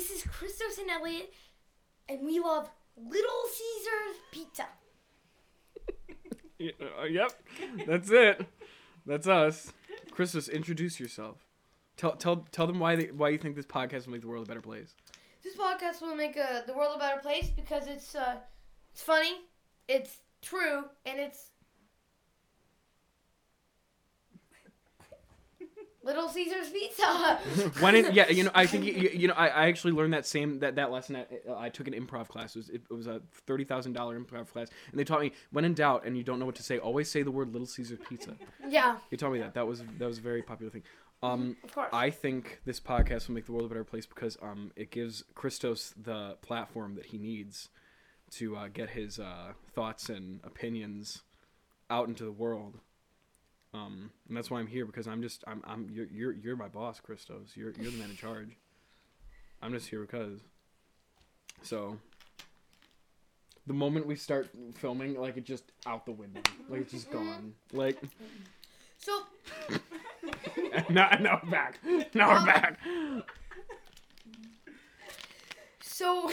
This is Christos and Elliott, and we love Little Caesars pizza. Yeah, uh, yep, that's it. That's us. Christos, introduce yourself. Tell tell tell them why they, why you think this podcast will make the world a better place. This podcast will make uh, the world a better place because it's uh, it's funny, it's true, and it's Little Caesars pizza. when it, yeah, you know, I think you, you know, I, I actually learned that same that, that lesson. At, uh, I took an improv class. It was, it was a thirty thousand dollar improv class, and they taught me when in doubt and you don't know what to say, always say the word Little Caesar Pizza. yeah, They taught me that. That was that was a very popular thing. Um, of course. I think this podcast will make the world a better place because um, it gives Christos the platform that he needs to uh, get his uh, thoughts and opinions out into the world. Um, and that's why I'm here because I'm just I'm I'm you're you're, you're my boss, Christos. You're you're the man in charge. I'm just here because. So. The moment we start filming, like it just out the window, like it's just gone. Like so now, now we're back. Now we're back. so.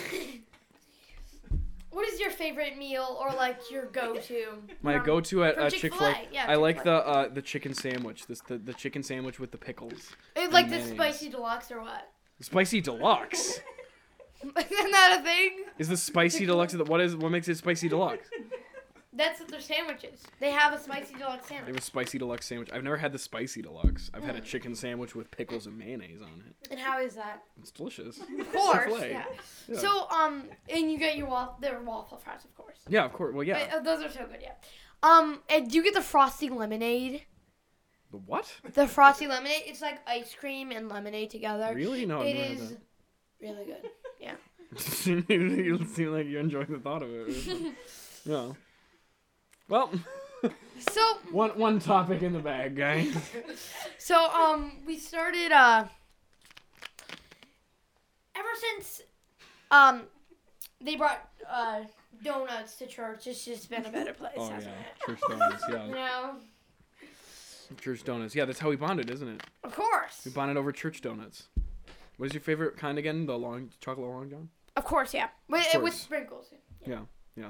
What is your favorite meal or like your go-to? My go-to at uh, Chick Fil A. Yeah, I like the uh, the chicken sandwich. This the, the chicken sandwich with the pickles. Eh, like the mayonnaise. spicy deluxe or what? Spicy deluxe. Isn't that a thing? Is the spicy deluxe? The, what is what makes it spicy deluxe? That's what their sandwiches. They have a spicy deluxe sandwich. They have a spicy deluxe sandwich. I've never had the spicy deluxe. I've had a chicken sandwich with pickles and mayonnaise on it. And how is that? It's delicious. Of course. Yeah. Yeah. So um, and you get your waffle, their waffle fries, of course. Yeah, of course. Well, yeah. Uh, those are so good. Yeah. Um, and do you get the frosty lemonade? The what? The frosty lemonade. It's like ice cream and lemonade together. Really? No, It is really good. Yeah. you seem like you're enjoying the thought of it. yeah. Well, So one one topic in the bag, guys. so um, we started uh. Ever since, um, they brought uh donuts to church, it's just been a better place, Oh hasn't yeah, church donuts. it? You Yeah, know, church donuts. Yeah, that's how we bonded, isn't it? of course, We bonded over church donuts. What is your favorite kind again? The long chocolate long john. of course, yeah, with, Of with sprinkles. Yeah, yeah.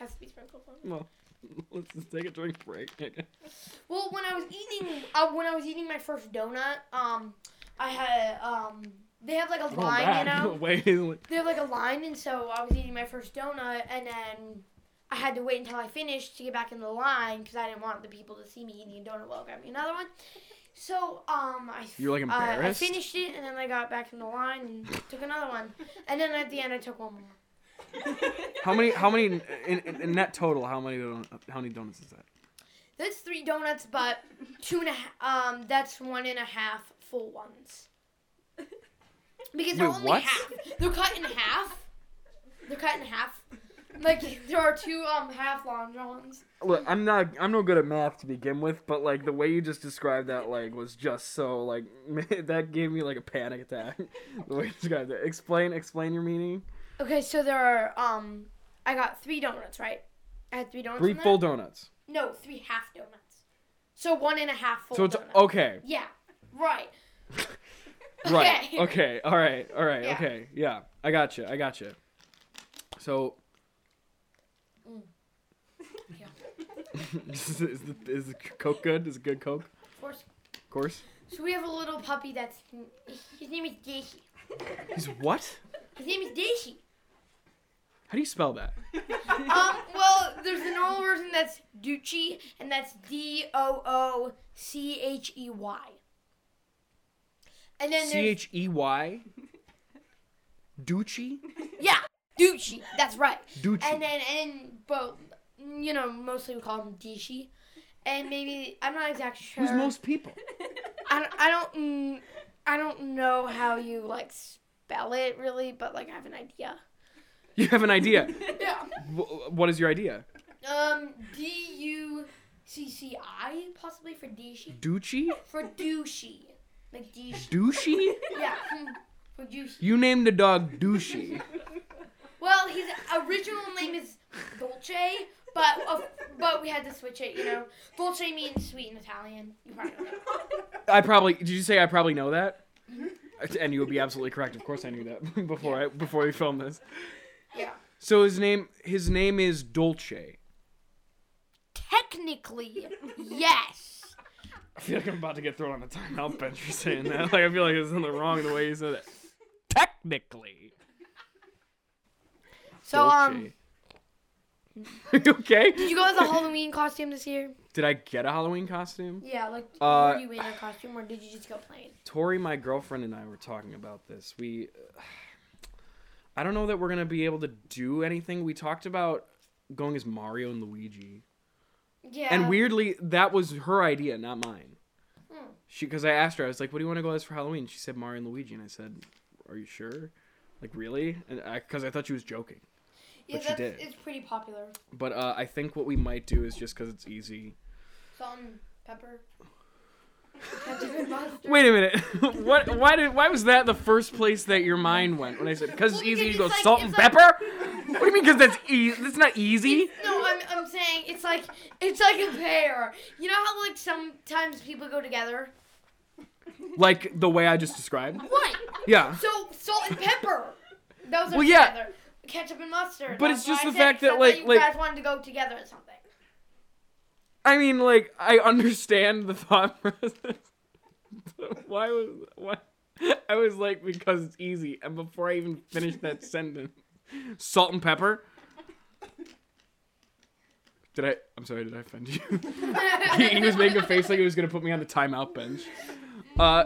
Has to be sprinkled on. Well, let's just take a drink break. Well, when I was eating, uh, when I was eating my first donut, um, I had um, they have like a Go line, you know. Wait. They have like a line, and so I was eating my first donut, and then I had to wait until I finished to get back in the line because I didn't want the people to see me eating a donut while grabbing another one. So um, I You're like uh, I finished it, and then I got back in the line and took another one, and then at the end I took one more. How many? How many in, in, in net total? How many? don- How many donuts is that? That's three donuts, but two and a half. Um, that's one and a half full ones. Because they're Wait, only what? half. They're cut in half. They're cut in half. Like there are two um half long johns. Look, I'm not. I'm no good at math to begin with, but like the way you just described that, like, was just so like that gave me like a panic attack. the way you described it. Explain. Explain your meaning. Okay, so there are um, I got three donuts, right? I had three donuts. Three full donuts. No, three half donuts. So one and a half full. So it's donuts. okay. Yeah, right. Right. Okay. Okay. All right. All right. Yeah. Okay. Yeah. I got you. I got you. So. Mm. Yeah. is, the, is, the, is the Coke good? Is it good Coke? Of course. Of course. So we have a little puppy that's his name is Daisy. He's what? His name is Daisy. How do you spell that? um, well, there's the normal version that's Ducci, and that's D O O C H E Y. And then C H E Y? there's H Y. Ducci. yeah, Ducci. That's right. Ducci. And then and but you know mostly we call him Dishi, and maybe I'm not exactly sure. Who's most people? I don't, I don't mm, I don't know how you like spell it really, but like I have an idea. You have an idea. Yeah. Wh- what is your idea? Um, D U C C I possibly for Dishi. Ducci? For douchey. Like douche. Douchey? Yeah. For douchey. You named the dog Douchey. Well, his original name is Dolce, but uh, but we had to switch it. You know, Dolce means sweet in Italian. You probably know. I probably did you say I probably know that? And you would be absolutely correct. Of course, I knew that before I before we filmed this. Yeah. So his name his name is Dolce. Technically, yes. I feel like I'm about to get thrown on the timeout bench for saying that. Like I feel like it's something wrong the way you said it. Technically. So um, Dolce. Are you okay? did you go as a Halloween costume this year? Did I get a Halloween costume? Yeah, like Uh, were you in a costume or did you just go plain? Tori, my girlfriend, and I were talking about this. We, I don't know that we're gonna be able to do anything. We talked about going as Mario and Luigi, Yeah. and weirdly, that was her idea, not mine. Hmm. She, because I asked her, I was like, "What do you want to go as for Halloween?" She said Mario and Luigi, and I said, "Are you sure?" Like really? And because I, thought she was joking. Yeah, but she did. It's pretty popular. But uh, I think what we might do is just because it's easy. Salt and pepper. Ketchup and mustard. Wait a minute. what? Why did? Why was that the first place that your mind went when I said because it's Well, easy? because You go like- salt and like- pepper. what do you mean? Because that's easy. That's not easy. No, I'm, I'm saying it's like it's like a pair. You know how like sometimes people go together. Like the way I just described. Right. Yeah. So salt and pepper. Those are Well, yeah. together. Ketchup and mustard. But That's it's just the fact that, thought like- you like- guys wanted to go together or something. I mean, like I understand the thought process. why was why? I was like because it's easy, and before I even finished that sentence, salt and pepper. Did I? I'm sorry. Did I offend you? he, he was making a face like he was gonna put me on the timeout bench. Uh,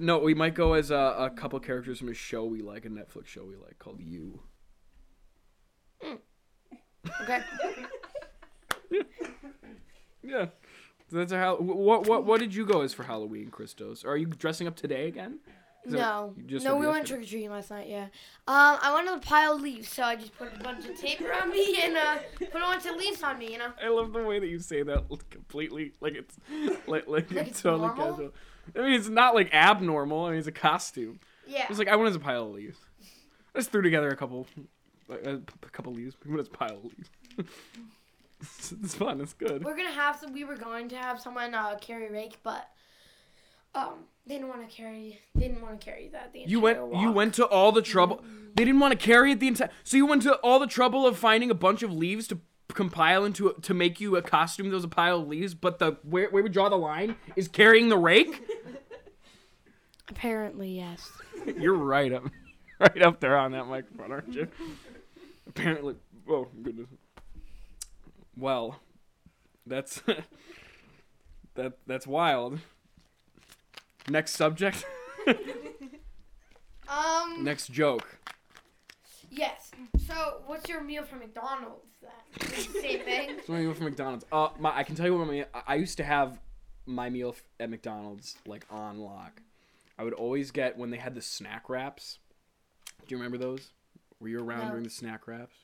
no, we might go as a, a couple characters from a show we like, a Netflix show we like called You. Okay. Yeah, so that's a how. What what what did you go as for Halloween, Christos? Are you dressing up today again? Is No. no, we went trick or treating last night. Yeah. Um, I went to the pile of leaves, so I just put a bunch of tape around me and uh, put a bunch of leaves on me. You know. I love the way that you say that completely, like it's like like, Like it's totally normal? casual. I mean, it's not like abnormal. I mean, it's a costume. Yeah. It's like I went as a pile of leaves. I just threw together a couple, like, a, a couple leaves. I went as a pile of leaves. it's, it's fun. It's good. We're gonna have some. We were going to have someone uh, carry rake, but um, they didn't want to carry. They didn't want to carry that. The You went. entire You went to all the trouble. They didn't want to carry it the entire. So you went to all the trouble of finding a bunch of leaves to compile into a, to make you a costume that was a pile of leaves. But the where where we draw the line is carrying the rake. Apparently, yes. You're right up, right up there on that microphone, aren't you? Apparently. Oh goodness. Well, that's that that's wild. Next subject. Um. Next joke. Yes. So, what's your meal from McDonald's then? Same thing. So my meal from McDonald's. Uh, my, I can tell you what my meal. I- used to have my meal f- at McDonald's like on lock. I would always get when they had the snack wraps. Do you remember those? Were you around No. during the snack wraps?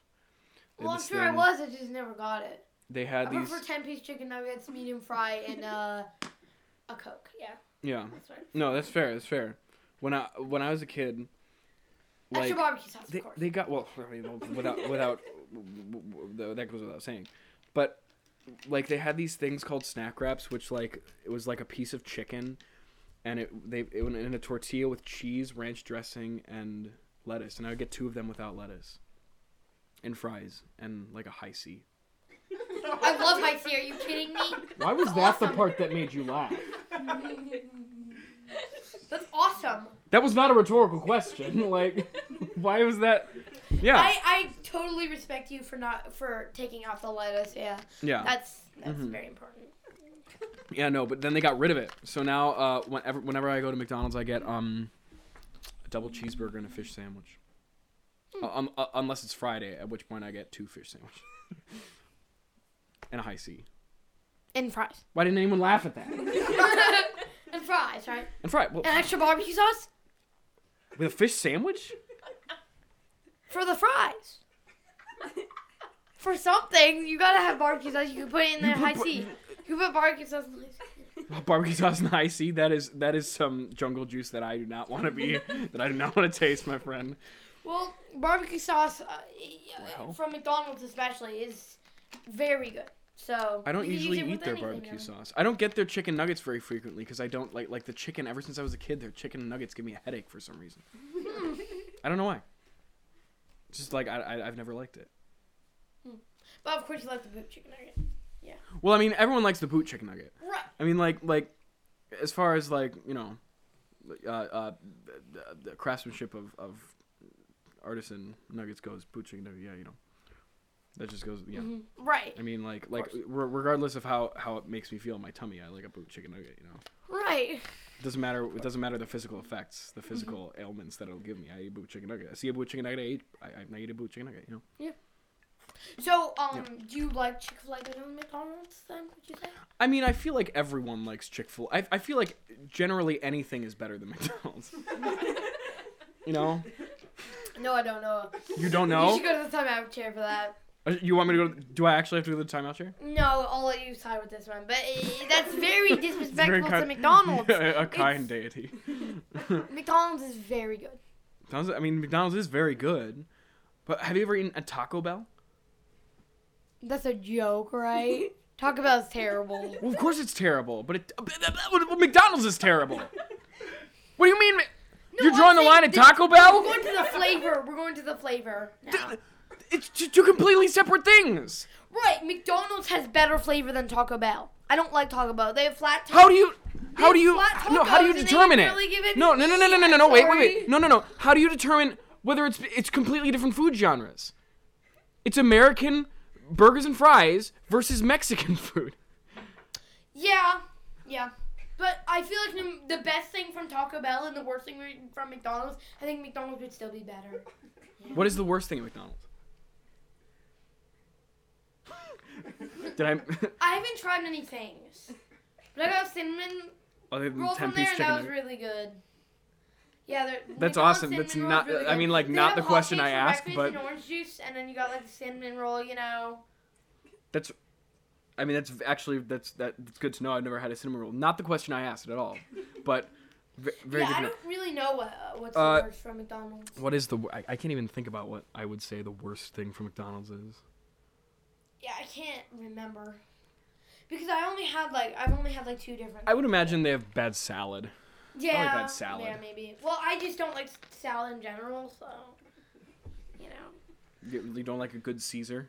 Well, I'm sure I was. I just never got it. They I had these. prefer ten piece chicken nuggets, medium fry, and uh, a coke. Yeah, Yeah. that's right. No, that's fair. That's fair. When I when I was a kid, like Extra barbecue sauce, they, of course. they got well I mean, without without that goes without saying, but like they had these things called snack wraps, which like it was like a piece of chicken, and it they it went in a tortilla with cheese, ranch dressing, and lettuce, and I would get two of them without lettuce, and fries, and like a Hi-C. I love Hi-C. Are you kidding me? Why was that the part that made you laugh? That's awesome. That was not a rhetorical question. Like, why was that? Yeah, I, I totally respect you for not for taking out the lettuce. Yeah, yeah. that's that's Mhm. very important. Yeah, no, but then they got rid of it. So now, uh, whenever whenever I go to McDonald's, I get um, a double cheeseburger and a fish sandwich. Uh, um, uh, unless it's Friday, at which point I get two fish sandwiches and a Hi-C. And fries. Why didn't anyone laugh at that? and fries, right? And fries. well, And extra barbecue sauce with a fish sandwich. for the fries. For something, you gotta have barbecue sauce. You can put it in there high bar- C. You can put barbecue sauce in high C. Barbecue sauce and Hi-C. That is that is some jungle juice that I do not want to be. that I do not want to taste, my friend. Well, barbecue sauce uh, Well. from McDonald's especially is very good. So I don't you can use usually eat their barbecue sauce. I don't get their chicken nuggets very frequently because I don't like like the chicken. Ever since I was a kid, their chicken nuggets give me a headache for some reason. I don't know why. Just like I, I I've never liked it. But of course you like the boot chicken nugget. Yeah. Well, I mean, everyone likes the boot chicken nugget. Right. I mean, like like as far as like you know, uh, uh, the, the craftsmanship of of artisan nuggets goes, boot chicken nugget. Yeah, you know, that just goes. Yeah. Mhm. Right. I mean, like like re- regardless of how how it makes me feel in my tummy, I like a boot chicken nugget. You know. Right. It doesn't matter. It doesn't matter the physical effects, the physical ailments that it'll give me. I eat boot chicken nugget. I see a boot chicken nugget. I eat. I, I eat a boot chicken nugget. You know. Yeah. So, um, do you like Chick Fil A better than McDonald's? Then would you say? I mean, I feel like everyone likes Chick Fil. I I feel like generally anything is better than McDonald's. you know. No, I don't know. You don't know? You should go to the timeout chair for that. Uh, You want me to go? Do I actually have to go to the timeout chair? No, I'll let you side with this one. But uh, that's very disrespectful to kind- McDonald's. a kind deity. McDonald's is very good. McDonald's, I mean, McDonald's is very good, but have you ever eaten a Taco Bell? That's a joke, right? Taco Bell's terrible. Well, of course it's terrible, but it, McDonald's is terrible. What do you mean? You're I'm drawing the line at Taco We're going to the flavor. We're going to the flavor now. It's two completely separate things. Right, McDonald's has better flavor than Taco Bell. I don't like Taco Bell. They have flat. How do you? How do you? No, how do you tacos and they determine it? really it No, no, no, no, no, no, no, no. Wait, wait, wait. No, no, no. How do you determine whether it's it's completely different food genres? It's American burgers and fries versus Mexican food. Yeah, yeah. But I feel like the, the best thing from Taco Bell and the worst thing from McDonald's, I think McDonald's would still be better. What is the worst thing at McDonald's? Did I? I haven't tried many things. But I got cinnamon Other than roll ten from there, and that was really good. Yeah, they're- That's McDonald's awesome. That's not- really I mean, like, They not the question I asked, breakfast but- and orange juice, and then you got like the cinnamon roll, you know. That's. I mean, that's actually that's that- that's good to know. I've never had a cinnamon roll. Not the question I asked at all, but ve- very yeah, good. I don't really know what, uh, what's Uh, the worst from McDonald's. What is the? I, I can't even think about what I would say the worst thing for McDonald's is. Yeah, I can't remember. Because I only had like I've only had like two different. I would imagine they have bad salad. yeah, bad salad. Yeah, maybe. Well, I just don't like salad in general, so you know. You, you don't like a good Caesar?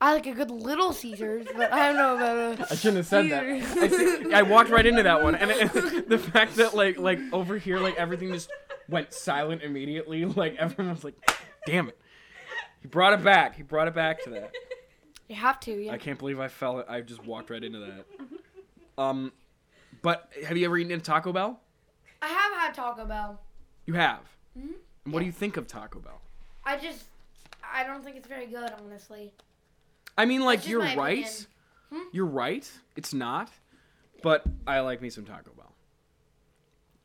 I like a good Little Caesars, but I don't know about a. I shouldn't have said that. I, see- I walked right into that one, and it, the fact that like like over here like everything just went silent immediately. Like everyone was like, "Damn it!" He brought it back. He brought it back to that. You have to, yeah. I can't believe I fell. I just walked right into that. Um, but have you ever eaten at Taco Bell? I have had Taco Bell. You have. Mhm. And what do you think of Taco Bell? I just, I don't think it's very good, honestly. I mean, like you're right. Hmm? You're right. It's not. But I like me some Taco Bell.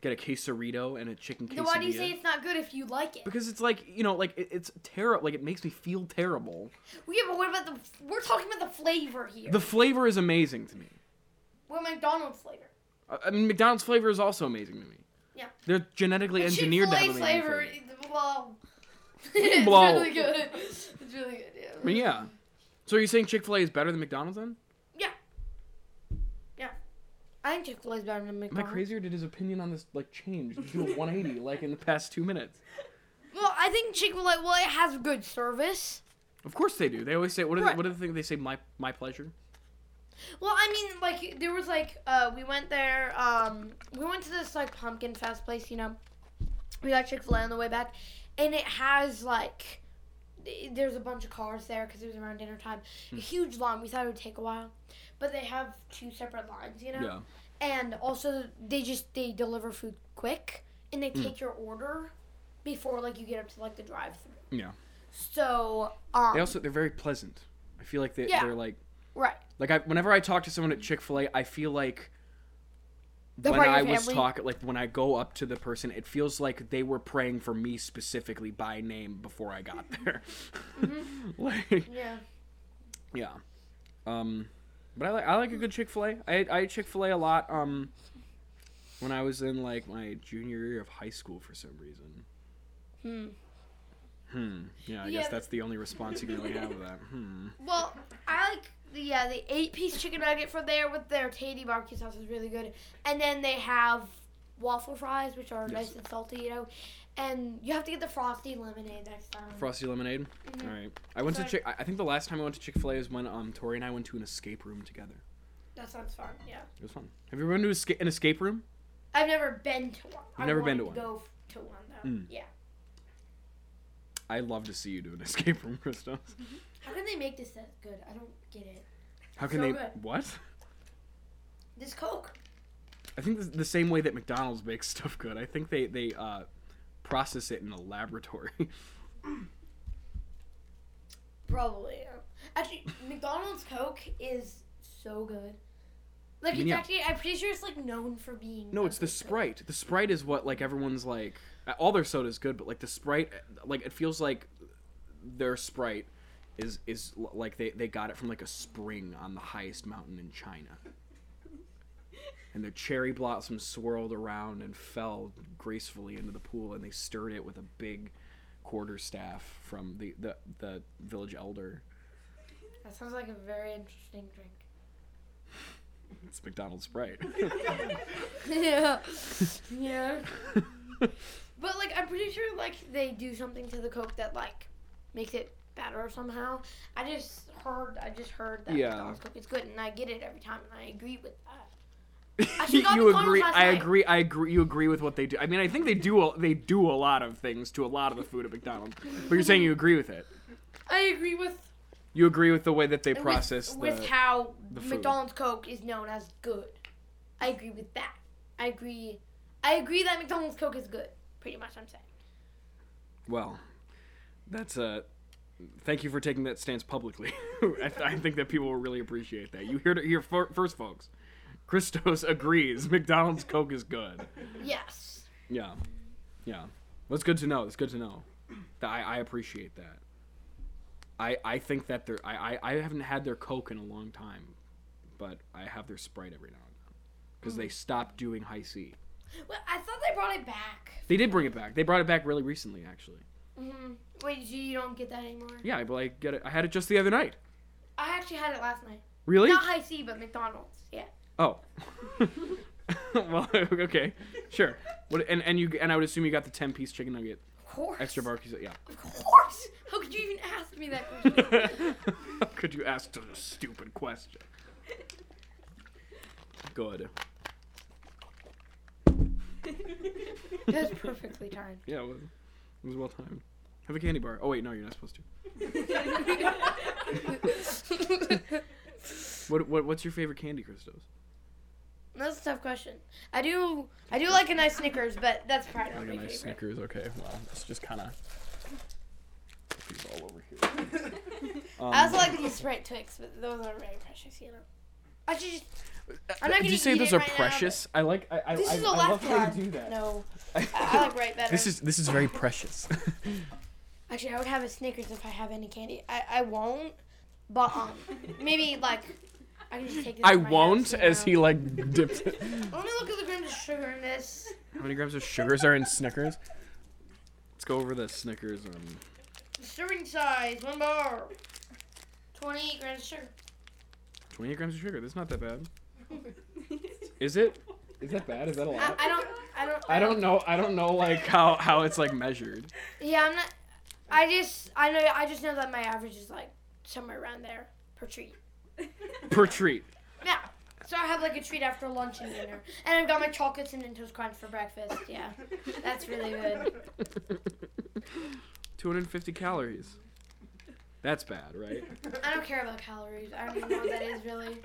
Get a quesarito and a chicken quesadilla. Then why do you say it's not good if you like it? Because it's like you know, like it, it's terrible. Like it makes me feel terrible. Well, yeah, but what about the? We're talking about the flavor here. The flavor is amazing to me. what McDonald's flavor? I- I mean, McDonald's flavor is also amazing to me. Yeah. They're genetically engineered to have amazing flavor, flavor. well, it's really good. It's really good. Yeah. Mean, yeah. So are you saying Chick Fil A is better than McDonald's then? Yeah. Yeah. I think Chick Fil A is better than McDonald's. Am I crazy or did his opinion on this like change? Did you do a 180 like in the past two minutes? Well, I think Chick Fil A. Well, it has good service. Of course they do. They always say what are Right. they, what are the things they say? My my pleasure. Well, I mean, like there was like uh, we went there. Um, we went to this like pumpkin fest place. You know, we got Chick Fil A on the way back, and it has like there's a bunch of cars there because it was around dinner time. A huge line. We thought it would take a while, but they have two separate lines. You know. Yeah. And also, they just they deliver food quick, and they take your order before like you get up to like the drive-through. Yeah. So, um, They also they're very pleasant. I feel like they, Yeah. they're like right. like I whenever I talk to someone at Chick Fil A, I feel like They're when I was talking like when I go up to the person, it feels like they were praying for me specifically by name before I got there. Mm-hmm. like Yeah. yeah. Um but I like I like a good Chick Fil A. I ate- Chick Fil A a lot. Um, when I was in like my junior year of high school for some reason. Hmm. Hmm. Yeah, I Yeah, guess that's the only response you can really have to that. Hmm. Well, I like the yeah the eight piece chicken nugget from there with their tangy barbecue sauce is really good, and then they have waffle fries which are Yes. nice and salty, you know, and you have to get the frosty lemonade next time. Frosty lemonade. Mhm. All right. I went to Chick. I think the last time I went to Chick Fil A was when um Tori and I went to an escape room together. That sounds fun. Yeah, It was fun. Have you ever been to esca- an escape room? I've never been to one. I've never been wanted to one. Go f- to one though. Mm. Yeah. I'd love to see you do an escape from Christos. How can they make this that good? I don't get it. How can So they? good. What? This Coke. I think the, the same way that McDonald's makes stuff good. I think they they uh, process it in a laboratory. Probably. Actually, McDonald's Coke is so good. Like I mean, it's yeah. actually, I'm pretty sure it's like known for being. no, it's the. Sprite. The Sprite is what like everyone's like. Uh, All their soda is good, but like the Sprite, like it feels like their Sprite is is like they they got it from like a spring on the highest mountain in China. And their cherry blossoms swirled around and fell gracefully into the pool, and they stirred it with a big quarter staff from the, the, the village elder. That sounds like a very interesting drink. It's McDonald's Sprite. yeah. Yeah. But like, I'm pretty sure like they do something to the Coke that like makes it better somehow. I just heard. I just heard that Yeah. McDonald's Coke is good, and I get it every time, and I agree with that. Actually, you got you McDonald's agree? I agree. I agree. You agree with what they do. I mean, I think they do. A, they do a lot of things to a lot of the food at McDonald's. But you're saying you agree with it. I agree with You agree with the way that they with- process with, the. how the. McDonald's Coke is known as good. I agree with that. I agree. I agree that McDonald's Coke is good. Pretty much, I'm saying. Well, that's uh Thank you for taking that stance publicly. I, th- I think that people will really appreciate that. You heard it here fir- first, folks. Christos agrees. McDonald's Coke is good. Yes. Yeah, yeah. Well, it's good to know. It's good to know. That I, I appreciate that. I I think that they're I, I I haven't had their Coke in a long time, but I have their Sprite every now and then because they stopped doing Hi-C. Well, I thought they brought it back. They did bring it back. They brought it back really recently, actually. hmm Wait, so you don't get that anymore? Yeah, but I get it. I had it just the other night. I actually had it last night. Really? Not Hi-C, but McDonald's. Yeah. Oh. well, okay, sure. What and and you and I would assume you got the ten piece chicken nugget Of course. extra barbecue. Yeah. Of course. How could you even ask me that question? Could you ask such a stupid question? Good. That's perfectly timed. Yeah, it was, it was well timed. Have a candy bar. Oh wait, no, you're not supposed to. What what what's your favorite candy, Christos? That's a tough question. I do, I do like a nice Snickers, but that's probably not Like a nice favorite. Snickers. Okay, well, it's just kind of. all over here. Um, I also like these Sprite Twix, but those are very precious, you know. I should just. I'm not Did you say those are right now, precious? I like. I, I, This I, is a I love left how hand. you do that. No, I, I like right better. This is this is very precious. Actually, I would have a Snickers if I have any candy. I, I won't, but um, maybe like I can just take this. I won't, house, as you he like dips. it. Let me look at the grams of sugar in this. How many grams of sugars are in Snickers? Let's go over the Snickers. Um, Serving size, one bar. 28 grams of sugar. 28 grams of sugar. That's not that bad. Is it? Is that bad? Is that a lot? I don't. I don't. I don't know. I don't know like how how it's like measured. Yeah, I'm not. I just. I know. I just know that my average is like somewhere around there per treat. Per treat. Yeah. So I have like a treat after lunch and dinner, and I've got my chocolates and Mentos Crunch for breakfast. Yeah, that's really good. 250 calories. That's bad, right? I don't care about calories. I don't even know what that is really.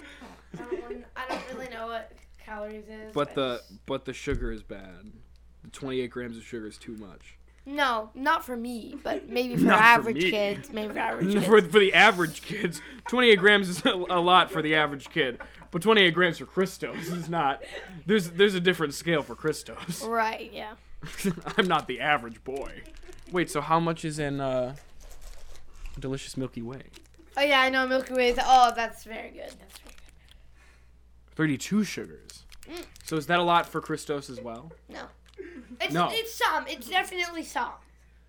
I don't. I don't really know what calories is. But the but the sugar is bad. The 28 grams of sugar is too much. no, not for me, but maybe for Not for average me. kids. Maybe for average kids. for, for the average kids, 28 grams is a, a lot for the average kid. But 28 grams for Christos is not. There's there's a different scale for Christos. right. Yeah. I'm not the average boy. Wait, so how much is in uh, delicious Milky Way? Oh yeah, I know Milky Way. Is, oh, that's very good. That's very 32 sugars. Mm. So is that a lot for Christos as well? No. It's No. it's some. It's definitely some.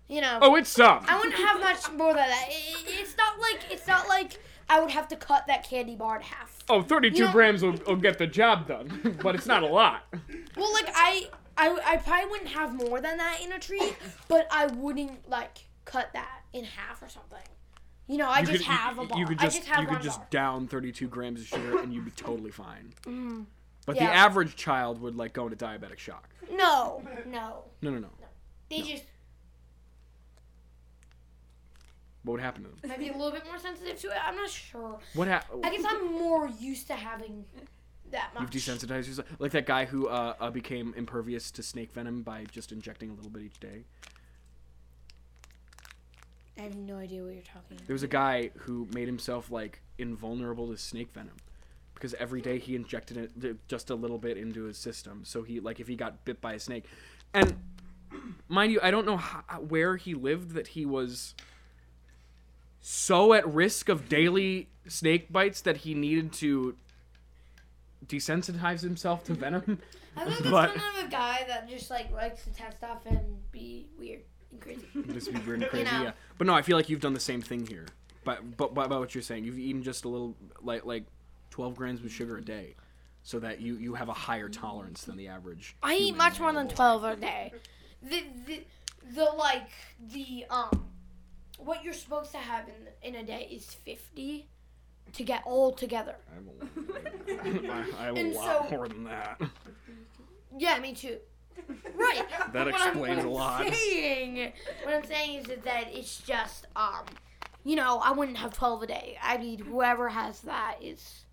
You know. Oh, it's some. I wouldn't have much more than that. It, it- it's not like it's not like I would have to cut that candy bar in half. Oh, 32 You know- grams will, will get the job done, but it's not a lot. Well, like I, I, I probably wouldn't have more than that in a treat, but I wouldn't like cut that in half or something. You know, I You just could, you- have a bar. You could I just, just have you could just bar. down 32 grams of sugar and you'd be totally fine. But the average child would like go into diabetic shock. No, no. No, no, no. They just What would happen to them? might be a little bit more sensitive to it. I'm not sure. What happened? I guess I'm more used to having that much. You've desensitized yourself, like that guy who uh, uh, became impervious to snake venom by just injecting a little bit each day. I have no idea what you're talking about. There was a guy who made himself like invulnerable to snake venom because every day he injected it just a little bit into his system. So he like if he got bit by a snake, and mind you, I don't know how, where he lived that he was so at risk of daily snake bites that he needed to desensitize himself to venom. I think it's But- kind of a guy that just like likes to test stuff and be weird and crazy. Just be weird and crazy, know. yeah. But no, I feel like you've done the same thing here. But but but about what you're saying, you've eaten just a little like like 12 grams of sugar a day, so that you you have a higher tolerance than the average. I eat much more than twelve a day. The the the like the um what you're supposed to have in in a day is fifty to get all together. I have a lot, I, I have a And lot so- more than that. Yeah, me too. Right. That explains a lot. Saying, what I'm saying is that, it's just um, you know, I wouldn't have twelve a day. I mean, whoever has that is,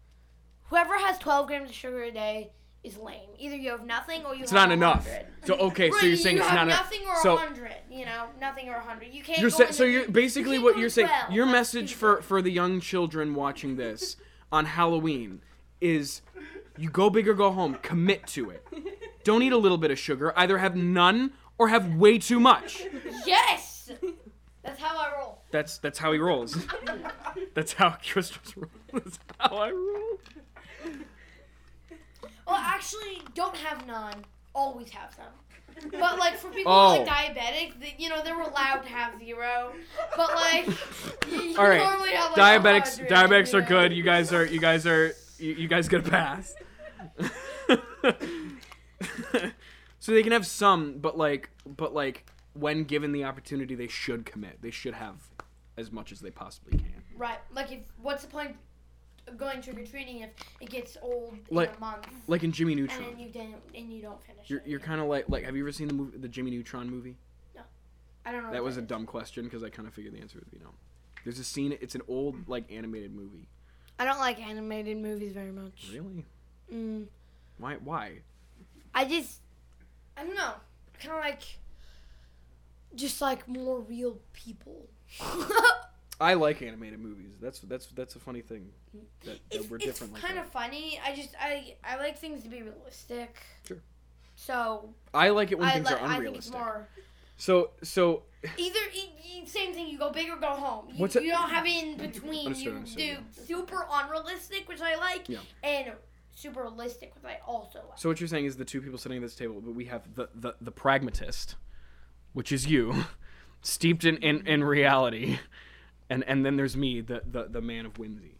whoever has twelve grams of sugar a day is lame. Either you have nothing or you It's not enough. So okay, so you're saying you it's not enough. nothing or So a hundred. You know, nothing or a hundred. You can't. you're sa- so you're basically you what you're saying. 12. Your That's message for for the young children watching this on Halloween is you go big or go home. Commit to it. Don't eat a little bit of sugar. Either have none or have way too much. Yes. That's how I roll. That's that's how he rolls. That's how Christopher's rolls. That's how I roll. Well, actually, don't have none. Always have some. But like for people Oh. who are like oh. diabetic, the, you know they're allowed to have zero. But like, you All right, normally have, like, diabetics 100, diabetics are good. You guys are you guys are you, you guys get a pass. so they can have some, but like but like when given the opportunity, they should commit. They should have as much as they possibly can. Right. Like, if what's the point of going trick or treating if it gets old Like- in a month Like in Jimmy and Neutron. then you didn't and you don't finish You're, it? you're kind of like like have you ever seen the movie the Jimmy Neutron movie? No, I don't know. That what was a is. dumb question because I kind of figured the answer would be no. There's a scene. It's an old like animated movie. I don't like animated movies very much. Really? Mm. Why? Why? I just, I don't know. Kind of like, just like more real people. I like animated movies. That's that's that's a funny thing. That, that it's we're it's different like kind of funny. I just I I like things to be realistic. Sure. So I like it when I things like are it's unrealistic. more So so either same thing. You go big or go home. You, you don't have it in between. Understood, You understood, do yeah. super unrealistic, which I like, Yeah. and super realistic, which I also like. so what you're saying is the two people sitting at this table, but we have the the, the pragmatist, which is you, steeped in, in, in reality, and and then there's me, the the, the man of whimsy.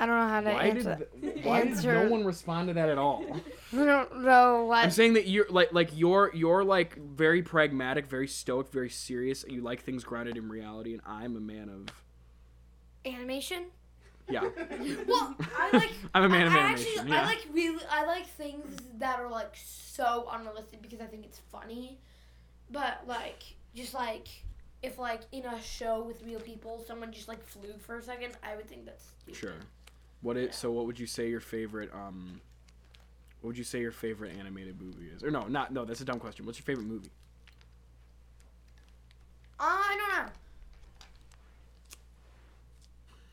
I don't know how to Why answer. did th- why did answer- no one respond to that at all? I don't know what. I'm saying that you're like like you're you're like very pragmatic, very stoic, very serious. And you like things grounded in reality, and I'm a man of Animation. Yeah. Well, I like. I'm a man of I, animation. Actually, yeah. I like really. I like things that are like so unrealistic because I think it's funny. But like, just like if like in a show with real people, someone just like flew for a second, I would think that's stupid. Sure. What it? So what would you say your favorite um? What would you say your favorite animated movie is? Or no, not no. That's a dumb question. What's your favorite movie? Uh, I don't know.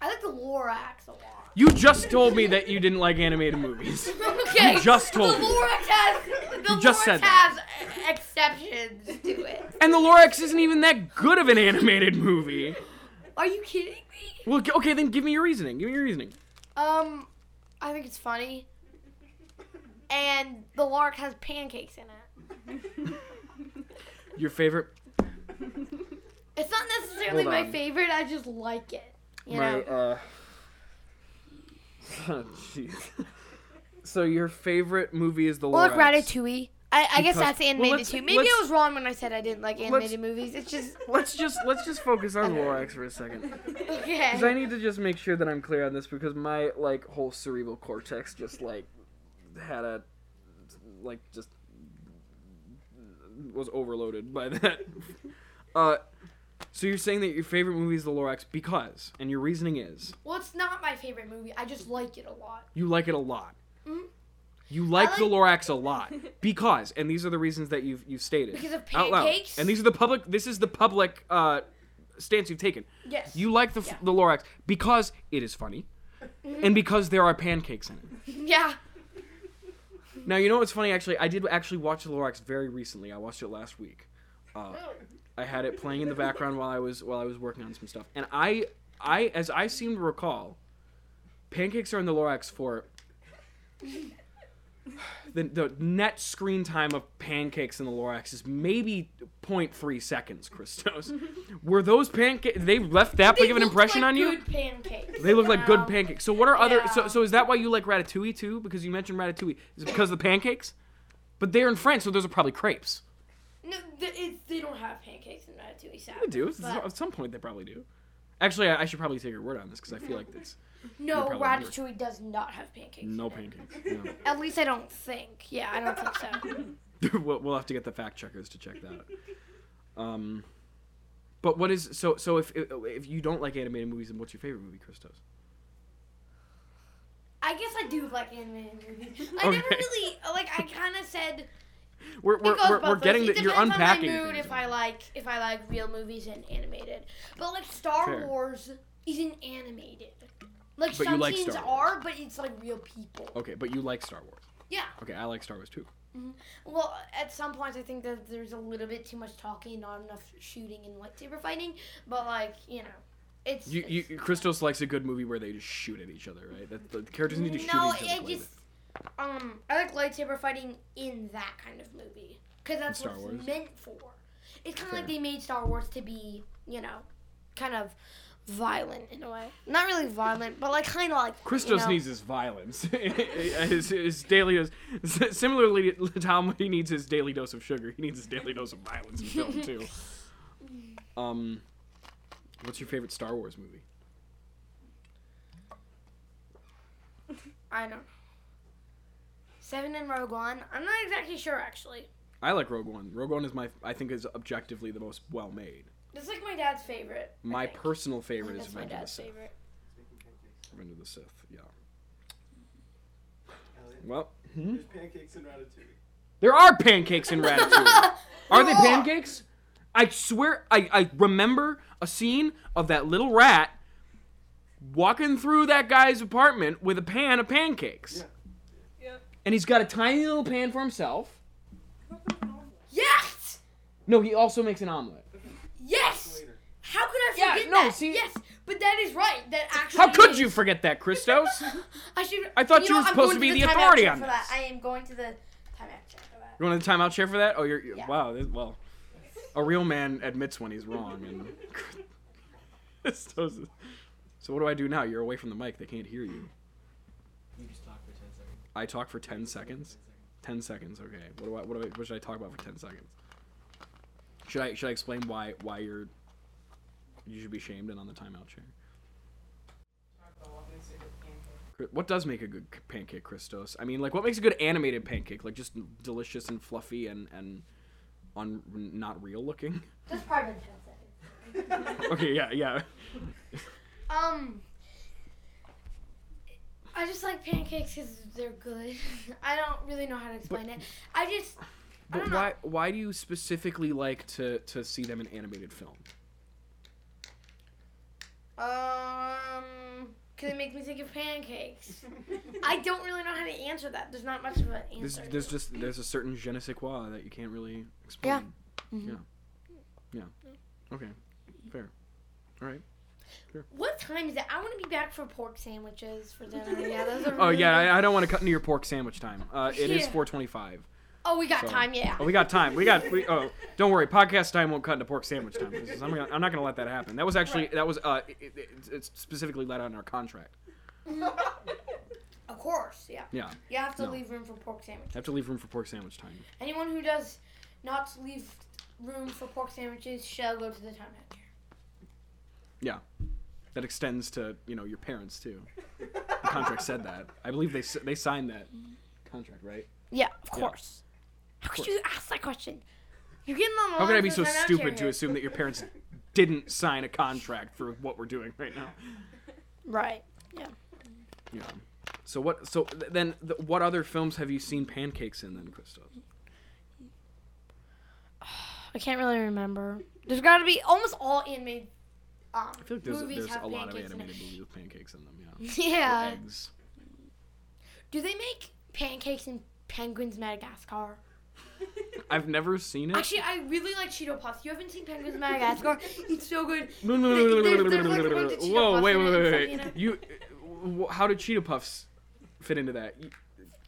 I like the Lorax a lot. You just told me that you didn't like animated movies. okay. You just told the me. Lorax has. The You just Lorax said has exceptions to it. And the Lorax isn't even that good of an animated movie. Are you kidding me? Well, g- okay, then give me your reasoning. Give me your reasoning. Um, I think it's funny. and the Lorax has pancakes in it. Your favorite? It's not necessarily Hold my on. favorite. I just like it. You My know. uh. Jeez. so your favorite movie is the Or Lorax. Ratatouille. I, I guess that's animated let's- too. Maybe I was wrong when I said I didn't like animated movies. It's just Let's just let's just focus on Lorax for a second. okay. Because I need to just make sure that I'm clear on this because my like whole cerebral cortex just like had a like just was overloaded by that. Uh, so you're saying that your favorite movie is The Lorax because, and your reasoning is Well, it's not my favorite movie. I just like it a lot. you like it a lot. Mhm. You like, like- The Lorax a lot because, and these are the reasons that you've you've stated Because of out loud. pancakes? And these are the public. This is the public uh, stance you've taken. Yes. You like the Yeah. the Lorax because it is funny, and because there are pancakes in it. Yeah. Now you know what's funny? Actually, I did actually watch the Lorax very recently. I watched it last week. Uh, I had it playing in the background while I was while I was working on some stuff, and I I as I seem to recall, pancakes are in the Lorax for. The, the net screen time of pancakes in the Lorax is maybe 0.3 seconds, Christos. Were those pancakes? They left that big of an impression like on you? Pancakes. They look like good pancakes. So what are other? So Yeah. so is that why you like ratatouille too? Because you mentioned ratatouille. Is it because of the pancakes? But they're in France, so those are probably crepes. No, th- it's, they don't have pancakes in Ratatouille. Sad. They do. But- At some point, they probably do. Actually, I, I should probably take your word on this because I feel like this. no, Ratatouille does not have pancakes. no pancakes. No. At least I don't think. Yeah, I don't think so. we'll, we'll have to get the fact checkers to check that. Um, but what is so so if if, if you don't like animated movies, then what's your favorite movie, Christos? I guess I do like animated movies. I never really like. I kind of said We're we're, we're, we're getting It that you're unpacking. on my mood if. I like if I like real movies and animated. But like Star Fair. Wars isn't animated. Like But some like scenes are, but it's like real people. Okay, but you like Star Wars. Yeah. Okay, I like Star Wars too. Mm-hmm. Well, at some points I think that there's a little bit too much talking, not enough shooting and lightsaber fighting. But like you know, it's You, it's you Christos likes a good movie where they just shoot at each other, right? That the characters need to shoot no, at each other. I to play just um I like lightsaber fighting in that kind of movie because that's Star what Wars? it's meant for. It's kind of like they made Star Wars to be, you know, kind of violent in a way. Not really violent, but like kind of like Christos you know, needs his violence. his, his daily dose. Similarly to how he needs his daily dose of sugar, he needs his daily dose of violence in film too. Um, what's your favorite Star Wars movie? I don't know. Seven and Rogue One. I'm not exactly sure actually. I like Rogue One. Rogue One is my, I think, is objectively the most well made. It's like my dad's favorite. My personal favorite is That's Revenge of the dad's Sith. favorite. Revenge of the Sith. Yeah. Well, hmm? There's pancakes in Ratatouille. there are pancakes in Ratatouille. Are they pancakes? I swear, I, I remember a scene of that little rat walking through that guy's apartment with a pan of pancakes. Yeah. And he's got a tiny little pan for himself. Yes. No, he also makes an omelet. Yes. How could I Yeah, forget no, that? see- yes, but that is right. That actually. How could is- you forget that, Christos? I should. I thought you know, were I'm supposed going to be the timeout authority chair on for this. That. I am going to the timeout chair for that. You want a timeout chair for that? Oh, you're, you're Yeah. wow. This, well, a real man admits when he's wrong. And Christos is- so what do I do now? You're away from the mic. They can't hear. You just talk for 10 seconds. I talk for ten seconds. Ten seconds. Okay. What do I? What do I? What should I talk about for ten seconds? Should I? Should I explain why? Why you're? You should be shamed and on the timeout chair. What does make a good pancake, Christos? I mean, like, what makes a good animated pancake? Like, just delicious and fluffy and and on not real looking. Just probably been ten seconds. okay, yeah, yeah. Um. I just like pancakes because they're good. I don't really know how to explain it. I just. I But don't know. why? Why do you specifically like to to see them in animated film? Um. Because it makes me think of pancakes. I don't really know how to answer that. There's not much of an There's, answer. there's just there's a certain je ne sais quoi that you can't really explain. Mhm. Yeah. Yeah. Okay. Fair. All right. What time is it? I want to be back for pork sandwiches for dinner. Yeah, those are. Oh really yeah. I, I don't want to cut into your pork sandwich time. Uh, it is Yeah. 4:25. Oh, we got So- time. Yeah. Oh, we got time. We got. We, oh, don't worry. Podcast time won't cut into pork sandwich time. 'cause I'm, gonna, I'm not gonna let that happen. That was actually Right. that was uh, it, it, it's specifically let out in our contract. Of course. Yeah. Yeah, You have to No. leave room for pork sandwiches. I have to leave room for pork sandwich time. Anyone who does not leave room for pork sandwiches shall go to the town manager. That extends to you know your parents too. The contract said that. I believe they they signed that contract, right? Yeah, of Yeah. course. How could course. you ask that question? You're getting on How could I be so stupid to assume that your parents didn't sign a contract for what we're doing right now? Right. Yeah. Yeah. So what? So th- then, th- what other films have you seen pancakes in then, Christos? I can't really remember. There's got to be almost all animated. Um, I feel like there's movies there's have a lot of pancakes in it. animated movies with pancakes in them. Yeah. Or eggs. Do they make pancakes in Penguins Madagascar? I've never seen it. Actually, I really like Cheeto Puffs. You haven't seen Penguins Madagascar? It's so good. No, no, no, no, no, There's- no, there's no, like no, a no, bunch of Whoa, Puffs wait, wait, wait, wait. you? You, how did Cheeto Puffs fit into that?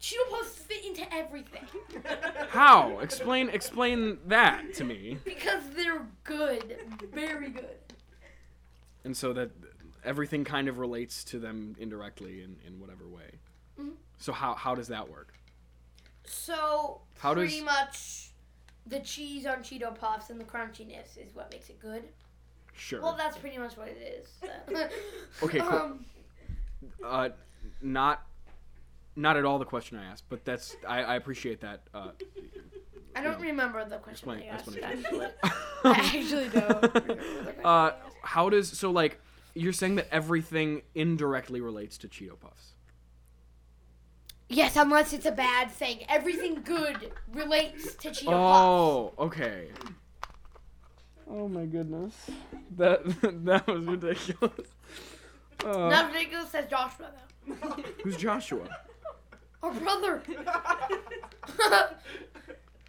Cheeto Puffs fit into everything How? Explain, explain that to me. because they're good, very good. And so that everything kind of relates to them indirectly in, in whatever way. Mhm. So how how does that work? So How does- pretty much the cheese on Cheeto Puffs and the crunchiness is what makes it good. Sure. Well, that's pretty much what it is. so. Okay, cool. Um, uh, not not at all the question I asked, but that's I, I appreciate that. Uh, I don't remember the question Explain- that asked. explain. Actually. I actually don't. remember the question uh, that asked. how does so like you're saying that everything indirectly relates to Cheeto Puffs? Yes, unless it's a bad thing. Everything good relates to Cheeto Puffs. Oh, okay. Oh my goodness, that that was ridiculous. Uh, Not ridiculous as Joshua though. Who's Joshua? Our brother.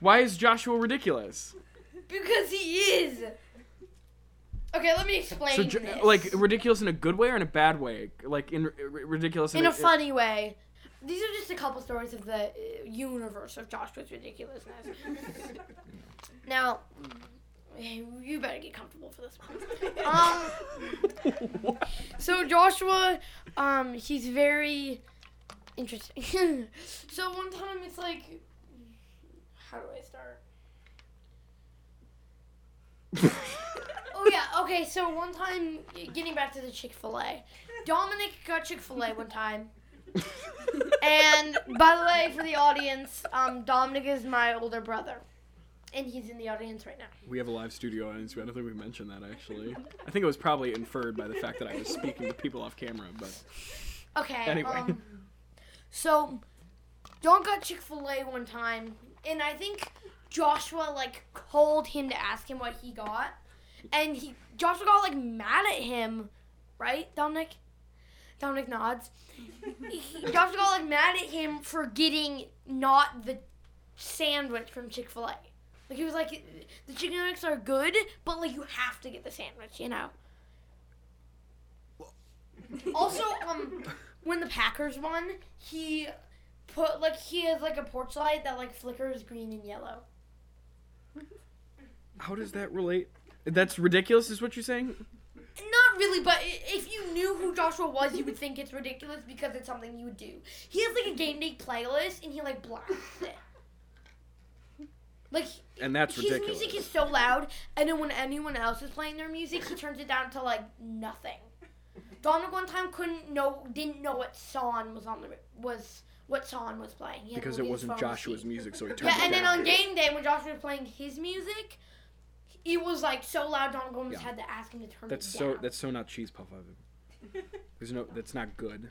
Why is Joshua ridiculous? because he is. Okay, let me explain So, Jo- this. like, ridiculous in a good way or in a bad way? Like, in r- ridiculous in, in a funny way. These are just a couple stories of the uh, universe of Joshua's ridiculousness. now, you better get comfortable for this one. Um, so Joshua, um, he's very interesting. so one time it's like, how do I start? oh yeah, okay. So one time, getting back to the Chick Fil A, Dominic got Chick Fil A one time. And by the way, for the audience, um, Dominic is my older brother, and he's in the audience right now. We have a live studio audience. I don't think we mentioned that actually. I think it was probably inferred by the fact that I was speaking to people off camera, but Okay. Anyway. Um, so, Don got Chick Fil A one time, and I think Joshua like called him to ask him what he got, and he Joshua got like mad at him, right, Dominic? Dominic nods. He, Joshua got like mad at him for getting not the sandwich from Chick Fil A. Like he was like, the chicken nuggets are good, but like you have to get the sandwich, you know. Also, um, when the Packers won, he put like he has like a porch light that like flickers green and yellow. how does that relate? That's ridiculous, is what you're saying? Not really, but if you knew who Joshua was, you would think it's ridiculous because it's something you would do. He has like a game day playlist and he like blasts it. Like And that's his ridiculous. music is so loud, and then when anyone else is playing their music, he turns it down to like nothing. Dominic one time couldn't know, didn't know what song was on the was what song was playing. He because it wasn't Joshua's music, so he turned Yeah, it and then on game day when Joshua was playing his music, it was like so loud. Dominic almost Yeah. had to ask him to turn That's it so down. that's so that's so not cheese puff of it. There's no that's not good.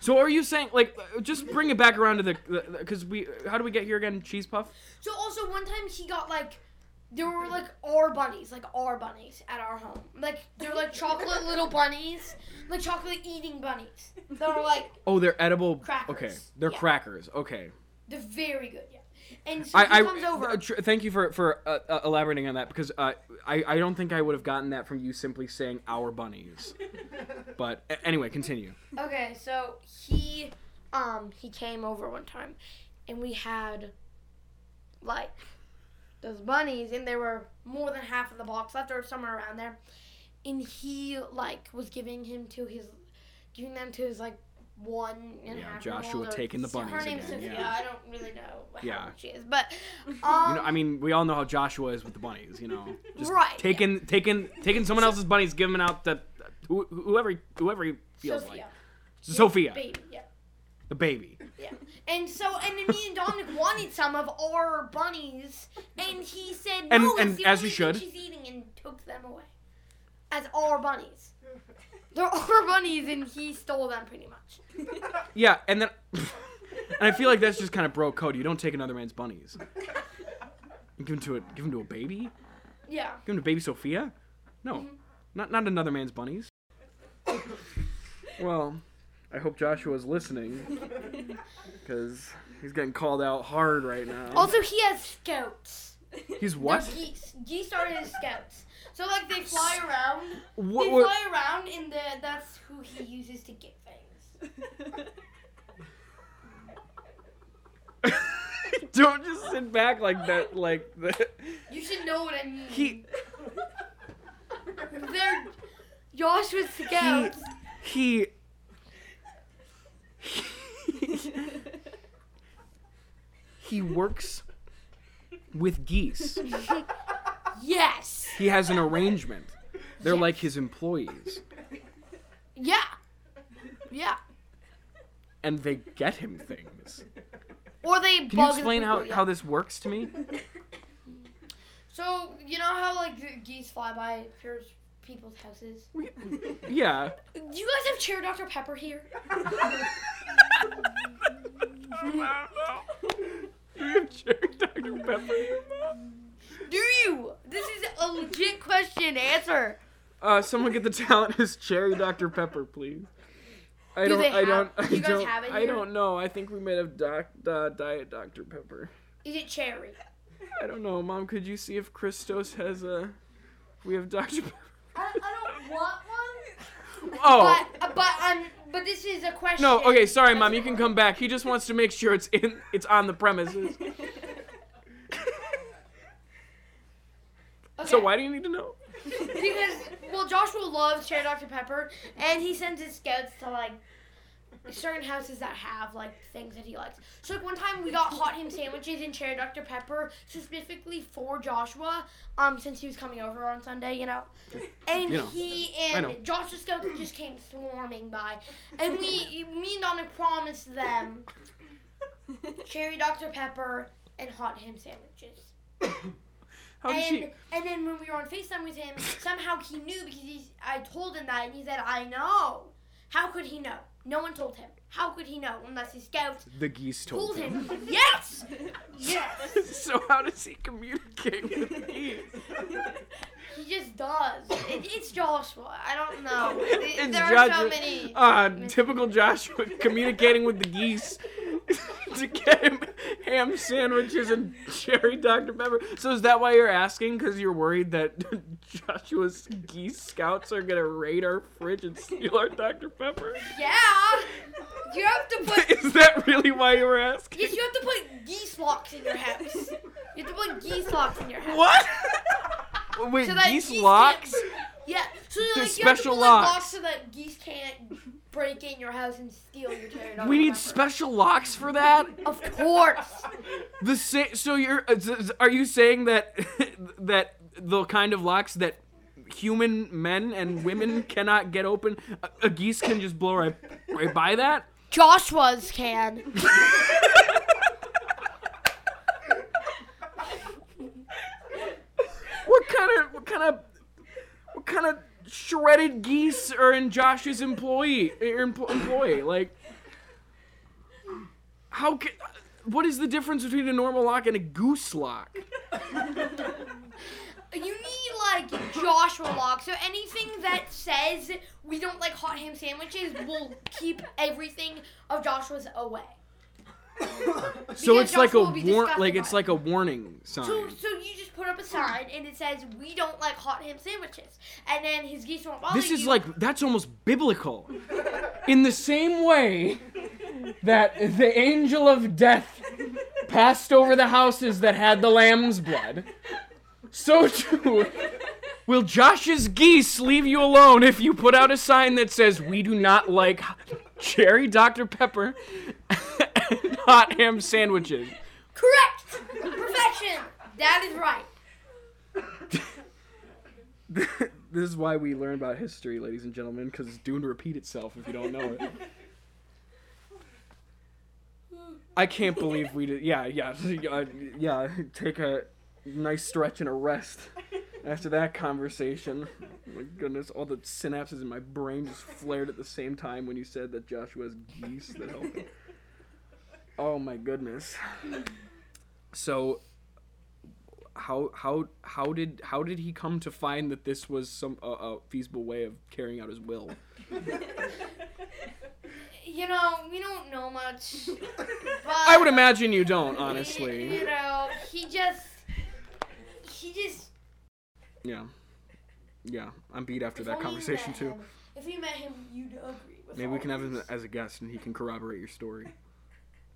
So are you saying like uh, just bring it back around to the because we how do we get here again cheese puff? So also one time he got like there were like our bunnies, like our bunnies at our home. Like they're like chocolate little bunnies, like chocolate eating bunnies. That were like Oh, they're edible. Crackers. Okay, they're Yeah. crackers. Okay, they're very good. Yeah. And so he I, I comes over. uh, tr- thank you for for uh, uh, elaborating on that because uh, I I don't think I would have gotten that from you simply saying our bunnies. But a- anyway, continue. Okay, so he um he came over one time and we had like those bunnies and there were more than half of the box left or somewhere around there. And he like was giving him to his giving them to his like one and Yeah, half Joshua old or- taking the so Her bunnies name's again, Sophia. yeah. I don't really know how Yeah. she is, but um, You know, I mean, we all know how Joshua is with the bunnies. You know, just Right, taking taking taking someone else's bunnies, giving them out to who, whoever whoever he feels Sophia, like. Sophia, baby, yeah. The baby. Yeah. And so, and then me and Dominic wanted some of our bunnies, and he said no. And- it's and the as only thing should. She's eating and took them away as our bunnies. They're our bunnies, and he stole them pretty much. Yeah, and then and I feel like that's just kind of bro code. You don't take another man's bunnies. You give him to a give him to a baby. Yeah. Give him to baby Sophia. No, Mm-hmm. not not another man's bunnies. well, I hope Joshua's listening because he's getting called out hard right now. Also, he has scouts. he's They're what? Geese. Geese are his scouts. So like they fly around. What? they what? fly around, and the, that's who he uses to get things. don't just sit back like that. Like that. You should know what I mean. he They're Joshua's scouts. he. he works with geese. Yes. He has an arrangement. They're like his employees, Yeah. Yeah. and they get him things. Or they Can you explain how, yeah. how this works to me? So you know how like the geese fly by pure people's houses. Yeah. Do you guys have cherry Dr Pepper here? Do you have cherry Dr. Pepper? Do you? This is a legit question. Answer. Uh, someone get the talent as cherry Dr. Pepper, please. I Do don't. they I don't. I do you guys don't. have it I don't know. I think we might have doc, uh, diet Dr. Pepper. Is it cherry? I don't know, Mom. Could you see if Christos has a? We have Dr. Pepper. I, I don't want one. Oh. But but um but this is a question. No, okay, sorry, mom. You can come back. He just wants to make sure it's in, it's on the premises. So why do you need to know? Because well, Joshua loves cherry Dr Pepper, and he sends his scouts to like certain houses that have like things that he likes. So like one time we got hot ham sandwiches and cherry Dr Pepper specifically for Joshua, um, since he was coming over on Sunday, you know, and You know. he I know. and Joshua's scouts just came swarming by, and we, me and Dominic promised them cherry Dr Pepper and hot ham sandwiches. How and she? and then when we were on FaceTime with him, somehow he knew because he's, I told him that and he said, I know. How could he know? No one told him. How could he know unless his scouts The geese told told him. him? yes! Yes! so how does he communicate with the geese? He just does. It, it's Joshua. I don't know. It- It's there are so many. Uh, typical Joshua communicating with the geese to get him ham sandwiches and cherry Dr. Pepper. So is that why you're asking? Because you're worried that Joshua's geese scouts are gonna raid our fridge and steal our Dr. Pepper? Yeah! You have to put. Is that really why you were asking? Yes, you have to put geese locks in your house. You have to put geese locks in your house. What? Wait, So geese geese locks? Yeah, so like, you have to special put, like, locks. so that geese can't break in your house and steal your Dr. We need special locks for that. Of course. The sa- so you're uh, are you saying that that the kind of locks that human men and women cannot get open, a, a geese can just blow right right by that? Joshua's can. What kind of what kind of what kind of shredded geese are in Josh's employee er, empl- employee like? How can? What is the difference between a normal lock and a goose lock? You need like Joshua lock. So anything that says we don't like hot ham sandwiches will keep everything of Joshua's away. So it's like a Joshua will be war- like it's like a warning sign. So, so you just put up a sign and it says we don't like hot ham sandwiches, and then his geese won't bother This is you. like that's almost biblical. In the same way that the angel of death passed over the houses that had the lamb's blood, so too will Josh's geese leave you alone if you put out a sign that says we do not like cherry Dr. Pepper and hot ham sandwiches. correct, perfection. That is right. this is why we learn about history, ladies and gentlemen, because it's doomed to repeat itself if you don't know it. I can't believe we did. Yeah, yeah, yeah. Take a nice stretch and a rest after that conversation. my goodness, all the synapses in my brain just flared at the same time when you said that Joshua's geese that helped. him. Oh my goodness. So how how how did how did he come to find that this was some uh, a feasible way of carrying out his will? You know, we don't know much. But I would imagine you don't, honestly. You know, he just, he just. Yeah, yeah. I'm beat after if that conversation too. him- If you met him, you'd agree with Maybe we can have him this. as a guest and he can corroborate your story.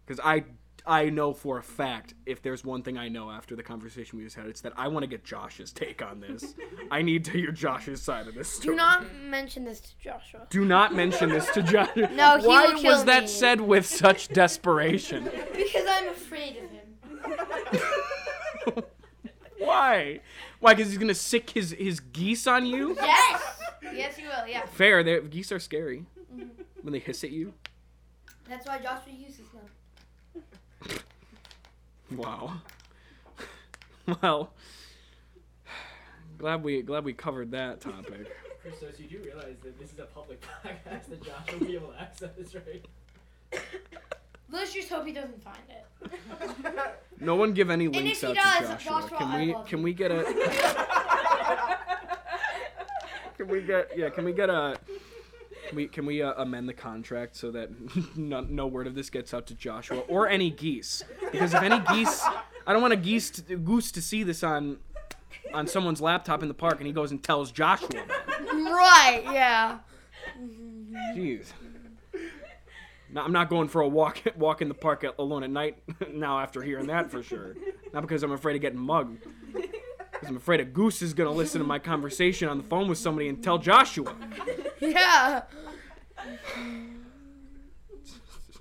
Because I I know for a fact if there's one thing I know after the conversation we just had, it's that I want to get Josh's take on this. I need to hear Josh's side of this story. Do not mention this to Joshua. Do not mention this to Josh. No, he Why will kill was that me. said with such desperation? Because I'm afraid of him. Why? Why? Because he's gonna sick his his geese on you? Yes! Yes, you will, yeah. Fair. they geese are scary Mm-hmm. when they hiss at you. That's why Joshua uses them. Wow. well, glad we glad we covered that topic. Christos, you do realize that this is a public podcast that Josh will be able to access, right? Let's just hope he doesn't find it. No one give any if links he out does, to Joshua. Joshua, can I we love can you. we get a can we get yeah can we get a can we can we uh, amend the contract so that no, no word of this gets out to Joshua or any geese because if any geese I don't want a geese to, goose to see this on on someone's laptop in the park and he goes and tells Joshua about. Right, yeah. Jeez. I'm not going for a walk walk in the park alone at night now after hearing that for sure. Not because I'm afraid of getting mugged. Because I'm afraid a goose is going to listen to my conversation on the phone with somebody and tell Joshua. Yeah.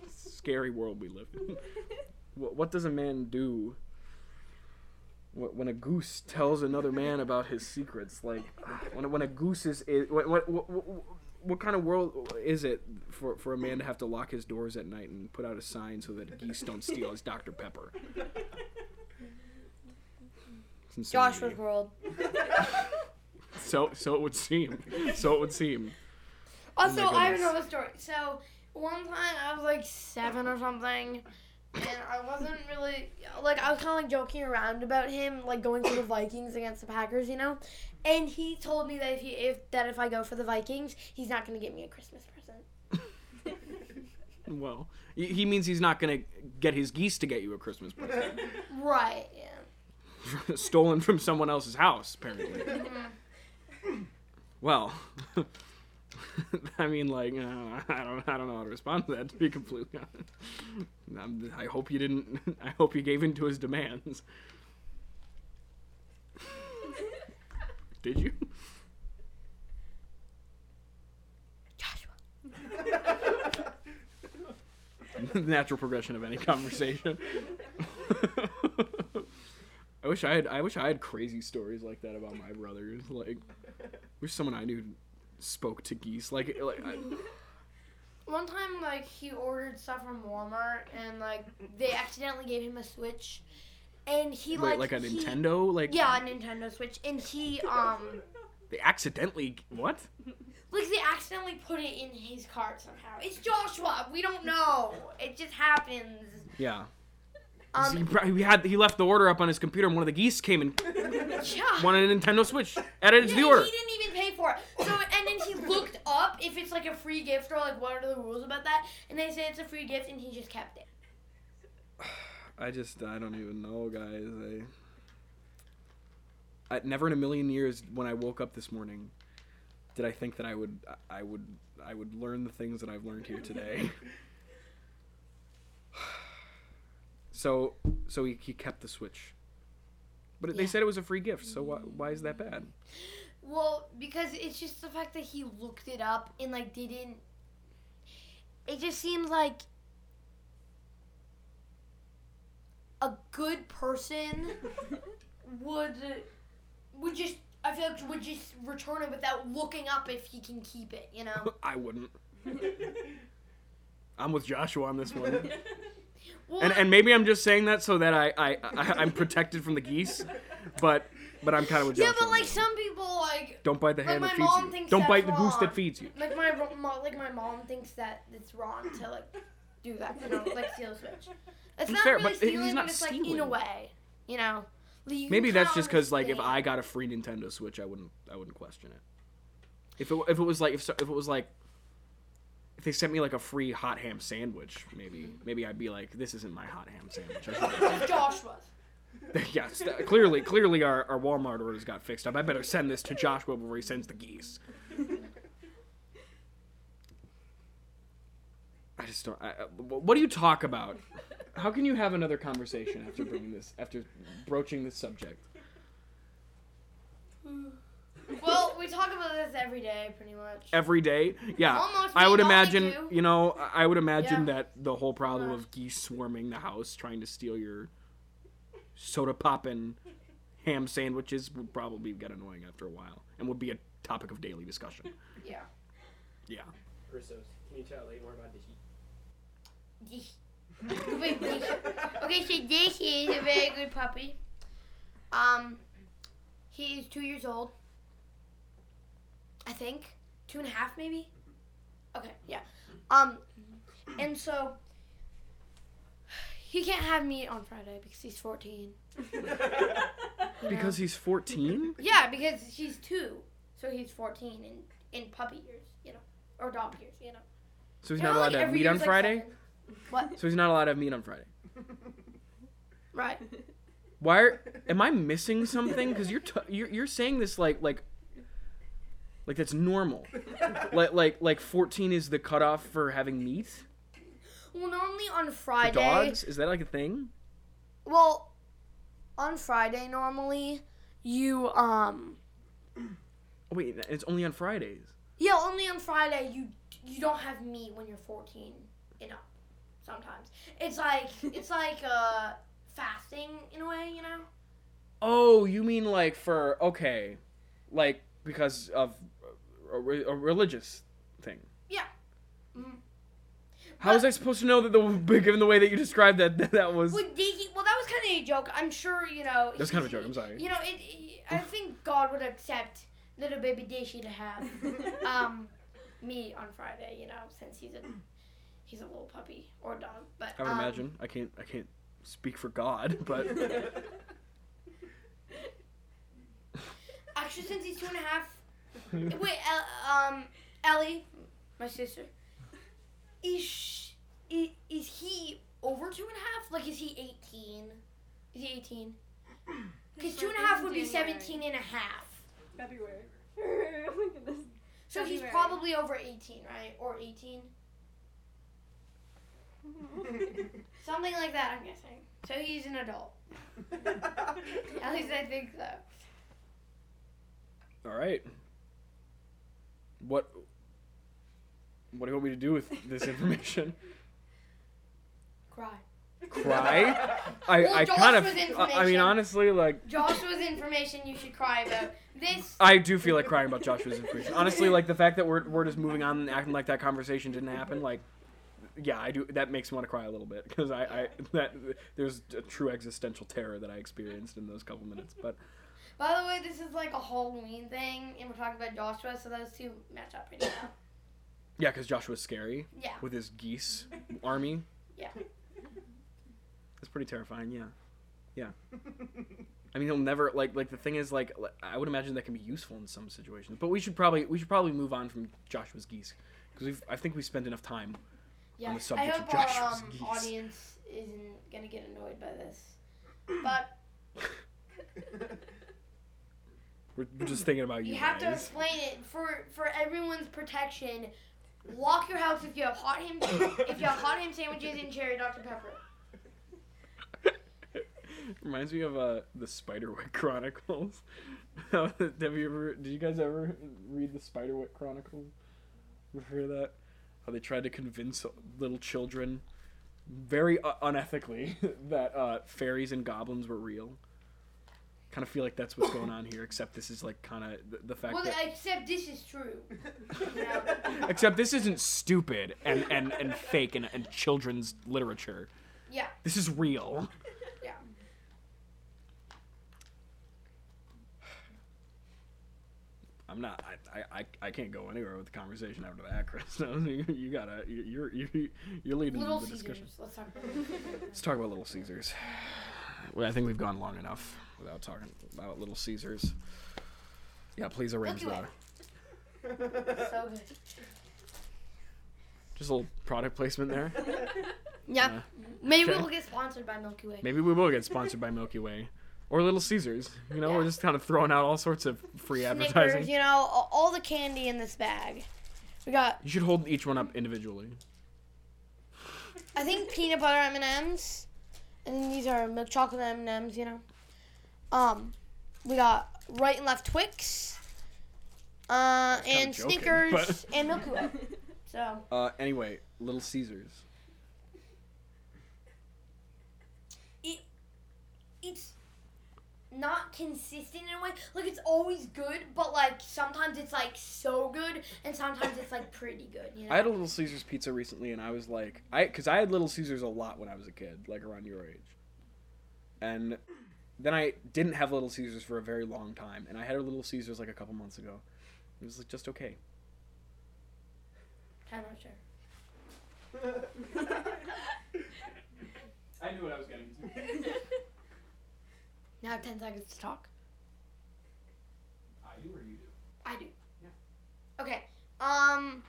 Scary world we live in. What, what does a man do when a goose tells another man about his secrets? Like, ah, when, when a goose is. is what, what, what, kind of world is it for, for a man to have to lock his doors at night and put out a sign so that geese don't steal his Dr. Pepper? Joshua's world. So, so it would seem. So it would seem. Also, Oh I have goodness. another story. So, one time I was like seven or something, and I wasn't really like I was kind of like joking around about him like going for the Vikings against the Packers, you know. And he told me that if he if that if I go for the Vikings, he's not gonna get me a Christmas present. Well, he he means he's not going to get his geese to get you a Christmas present. Right. Yeah. stolen from someone else's house, apparently. Mm-hmm. well, I mean, like, uh, I don't, I don't know how to respond to that. To be completely honest, I hope you didn't. I hope you gave in to his demands. Did you? Joshua. natural progression of any conversation. I wish I had. I wish I had crazy stories like that about my brothers. Like, wish someone I knew spoke to geese. Like, like I, One time, like he ordered stuff from Walmart, and like they accidentally gave him a Switch, and he wait, like like a he- Nintendo. Like, Yeah, a Nintendo Switch, and he um they accidentally what? like they accidentally put it in his cart somehow. It's Joshua. We don't know. It just happens. Yeah. Um, he, he had he left the order up on his computer, and one of the geese came and yeah. wanted a Nintendo Switch. Added it to the order. He didn't even pay for it. So and then he looked up if it's like a free gift or like what are the rules about that, and they say it's a free gift, and he just kept it. I just I don't even know, guys. I, I never in a million years when I woke up this morning did I think that I would I would I would learn the things that I've learned here today. so so he, he kept the switch. But they said it was a free gift, so why, why is that bad? Well, because it's just the fact that he looked it up and like didn't. It just seems like a good person would would just. I feel like would just return it without looking up if he can keep it. You know. I wouldn't. I'm with Joshua on this one. Well, and and maybe I'm just saying that so that I, I, I I'm protected from the geese, but but I'm kind of with yeah, but like some people like don't bite the hand my that feeds you. Don't bite the goose that feeds you. like my like my mom thinks that it's wrong to like do that. You know, like steal a switch. It's not Fair, really but he's not but it's like in a stealing. way. You know. Like, Maybe that's just because like if I got a free Nintendo Switch, I wouldn't I wouldn't question it. If it if it was like if so- if it was like if they sent me like a free hot ham sandwich, maybe mm-hmm. maybe I'd be like, this isn't my hot ham sandwich. It's Joshua's. yes, th- clearly, clearly our, our Walmart orders got fixed up. I better send this to Joshua before he sends the geese. I just don't. I, uh, I- what do you talk about? How can you have another conversation after bringing this, after broaching this subject? Well, we talk about this every day, pretty much. Every day, yeah. Almost, I would imagine, you know, I would imagine Yeah. that the whole problem Yeah. of geese swarming the house, trying to steal your soda poppin' ham sandwiches, would probably get annoying after a while, and would be a topic of daily discussion. Yeah. Yeah. Christos, can you tell a more about Dishi? Wait, this- okay, so this is a very good puppy. Um, he is two years old. I think two and a half, maybe. Okay, yeah. Um, and so he can't have meat on Friday because he's fourteen. Because he's 14? yeah, because he's two, so he's fourteen in in puppy years, you know, or dog years, you know. So he's You not know, allowed like to have every meat on like Friday? seven. What? So he's not allowed to have meat on Friday. Right. Why are, am I missing something? Because you're, t- you're you're saying this like like like that's normal. like like like 14 is the cutoff for having meat Well, normally on for Friday. dogs. Is that like a thing? Well, on Friday normally you um Oh, wait, it's only on Fridays. yeah only on Friday you you don't have meat when you're 14 and up. Sometimes it's like it's like uh fasting in a way, you know. Oh, you mean like for okay, like because of a, a religious thing. Yeah. Mhm. How was I supposed to know that the given the way that you described that that, that was? Well, did he, well, that was kind of a joke. I'm sure you know. That's kind of a joke. I'm sorry. You know, it, it, I think God would accept little baby Dishy to have um meat on Friday. You know, since he's a he's a little puppy or dog. But I would um, imagine. I can't. I can't speak for God, but Actually, since he's two and a half. Wait, El- um, Ellie, my sister, is, is is he over two and a half? Like, is he eighteen? Is he eighteen? Because two and a half would be January. 17 and a half. February. oh my goodness. So he's probably over 18, right? Or 18? Something like that, I'm guessing. So he's an adult. At least I think so. all right. What? What do you want me to do with this information? Cry. Cry? I, Well, I kind of. I I mean, honestly, like Joshua's information you should cry about. This. I do feel like crying about Joshua's information. Honestly, like the fact that we're we're just moving on and acting like that conversation didn't happen, like. Yeah, I do. That makes me want to cry a little bit because I, I that there's a true existential terror that I experienced in those couple minutes. But By the way, this is like a Halloween thing, and we're talking about Joshua, so those two match up pretty well. Yeah, because Joshua's scary Yeah. with his geese army. Yeah. That's pretty terrifying. Yeah, yeah. I mean, he'll never like like the thing is like I would imagine that can be useful in some situations. But we should probably we should probably move on from Joshua's geese because we I think we spent enough time. Yeah. the subject I of hope our Joshua's um, geese. audience isn't gonna get annoyed by this, but We're just thinking about you. you have to explain it for for everyone's protection. Lock your house if you have hot ham if you have hot ham sandwiches and cherry Dr Pepper. Reminds me of uh, the Spiderwick Chronicles. Have you ever? Did you guys ever read the Spiderwick Chronicles? Hear that? How they tried to convince little children, very unethically, that uh, fairies and goblins were real. Kind of feel like that's what's going on here, except this is like kind of the, the fact Well, that. except this is true. You know? Except this isn't stupid and, and, and fake and, and children's literature. Yeah, This is real. yeah. I'm not. I, I, I, I can't go anywhere with the conversation after that, Chris. No, you, you gotta. you- You're you, you're leading Little the Caesars. discussion. Let's talk about Little Caesars. Let's talk about Little Caesars. Well, I think we've gone long enough without talking about Little Caesars. Yeah, please arrange that. So good. Just a little product placement there. Yeah. Yeah. Maybe Okay. we'll get sponsored by Milky Way. Maybe we will get sponsored by Milky Way or Little Caesars. You know, we're just kind of throwing out all sorts of free Snickers, advertising. you know, all, all the candy in this bag. We got, You should hold each one up individually. I think peanut butter M and M's, and these are milk chocolate M and M's. You know, um, we got right and left Twix, uh, and joking, Snickers but- and Milky Way. So Uh, anyway, Little Caesars. it it's not consistent in a way. Like it's always good, but like sometimes it's like so good, and sometimes it's like pretty good. You know. I had a Little Caesars pizza recently, and I was like, I because I had Little Caesars a lot when I was a kid, like around your age, and then I didn't have Little Caesars for a very long time, and I had a Little Caesars like a couple months ago. It was like just okay. I'm not sure. I knew what I was getting to. Now I have ten seconds to talk. I do or you do? I do. Okay. Um.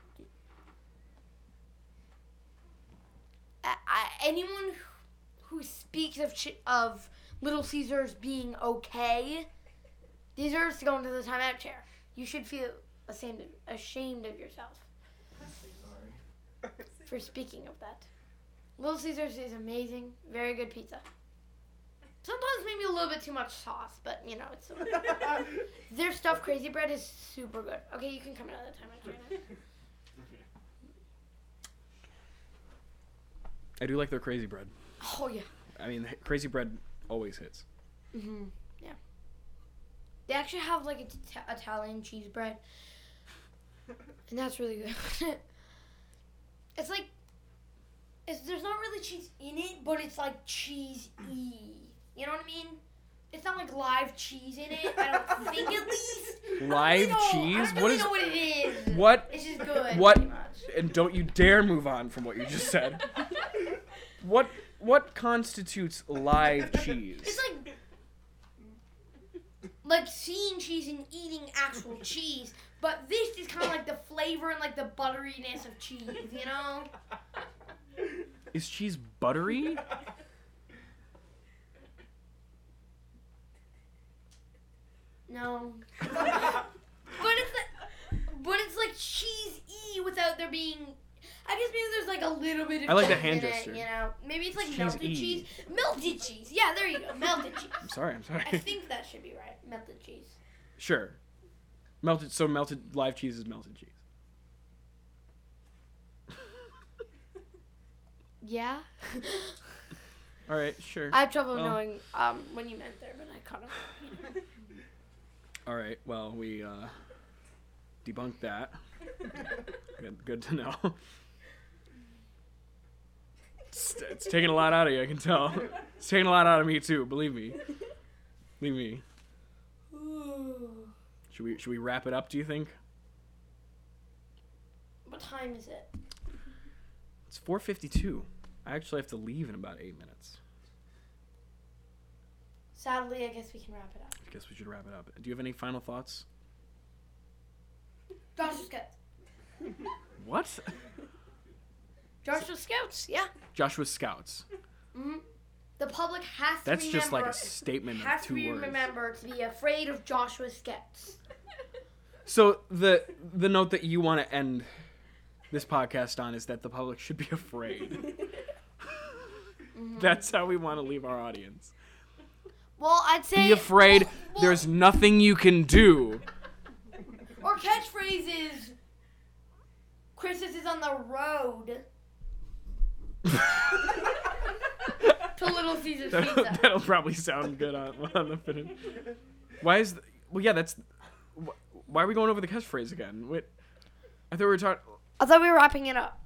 I, I, anyone who speaks of chi- of Little Caesars being okay deserves to go into the timeout chair. You should feel ashamed of, ashamed of yourself for speaking of that. Little Caesars is amazing, very good pizza. Sometimes maybe a little bit too much sauce, but you know it's. Their stuffed crazy bread is super good. Okay, you can come another time. I can't. I do like their crazy bread. Oh yeah. I mean, crazy bread always hits. Mhm. Yeah. They actually have like It- Italian cheese bread, and that's really good. it's like, it's there's not really cheese in it, but it's like cheese y. You know what I mean? It's not like live cheese in it. I don't think at least. I don't Live know- I cheese? don't What really is- know what it is. What? It's just good. What? And don't you dare move on from what you just said. what what constitutes live cheese? It's like like seeing cheese and eating actual cheese, but this is kind of like the flavor and like the butteriness of cheese, you know? Is cheese buttery? No. but it's like, but it's like cheese y without there being. I just maybe there's like a little bit of. I like the cheese hand in it, you know, maybe it's like Cheese-y. melted cheese. Melted cheese. Yeah, there you go. Melted cheese. I'm sorry, I'm sorry. I think that should be right. Melted cheese. Sure. Melted so melted live cheese is melted cheese. Yeah. All right, sure. I have trouble Well- knowing um, when you meant there, but I caught of. You know. All right. Well, we uh debunked that. good, good to know. It's, it's taking a lot out of you, I can tell. It's taking a lot out of me too, believe me. Believe me. Should we should we wrap it up, do you think? What time is it? It's 4:52. I actually have to leave in about 8 minutes. Sadly, I guess we can wrap it up. I guess we should wrap it up. Do you have any final thoughts? Joshua Scouts. What? Joshua Scouts, yeah. Joshua Scouts. hmm The public has to That's remember. just like a statement of two words. has to be remember to be afraid of Joshua Scouts. So the the note that you want to end this podcast on is that the public should be afraid. That's how we want to leave our audience. Well, I'd say Be afraid. well, well, There's nothing you can do. or catchphrases. Christmas is on the road to Little Caesar's That'll, Pizza. that'll probably sound good on, on the finish. Why is? The, well, yeah, that's. wh- Why are we going over the catchphrase again? Wait, I thought we were talking. I thought we were wrapping it up.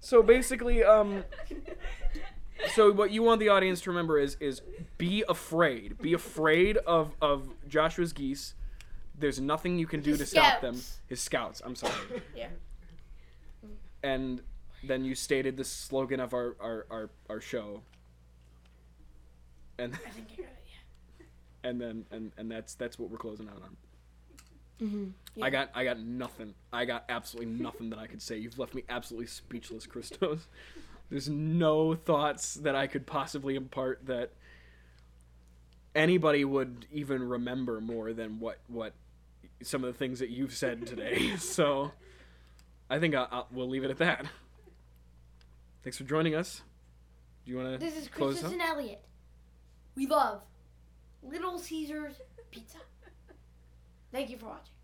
So basically, um, so what you want the audience to remember is is be afraid. Be afraid of of Joshua's geese. There's nothing you can do to stop them. His scouts. I'm sorry. Yeah. And then you stated the slogan of our our our, our show. And I think I got it. and then and and that's that's what we're closing out on. Mm-hmm. I got I got nothing. I got absolutely nothing that I could say. You've left me absolutely speechless, Christos. There's no thoughts that I could possibly impart that anybody would even remember more than what what some of the things that you've said today. so I think I, I, we'll leave it at that. Thanks for joining us. Do you want to This is up? and Elliott. We love Little Caesar's Pizza. Thank you for watching.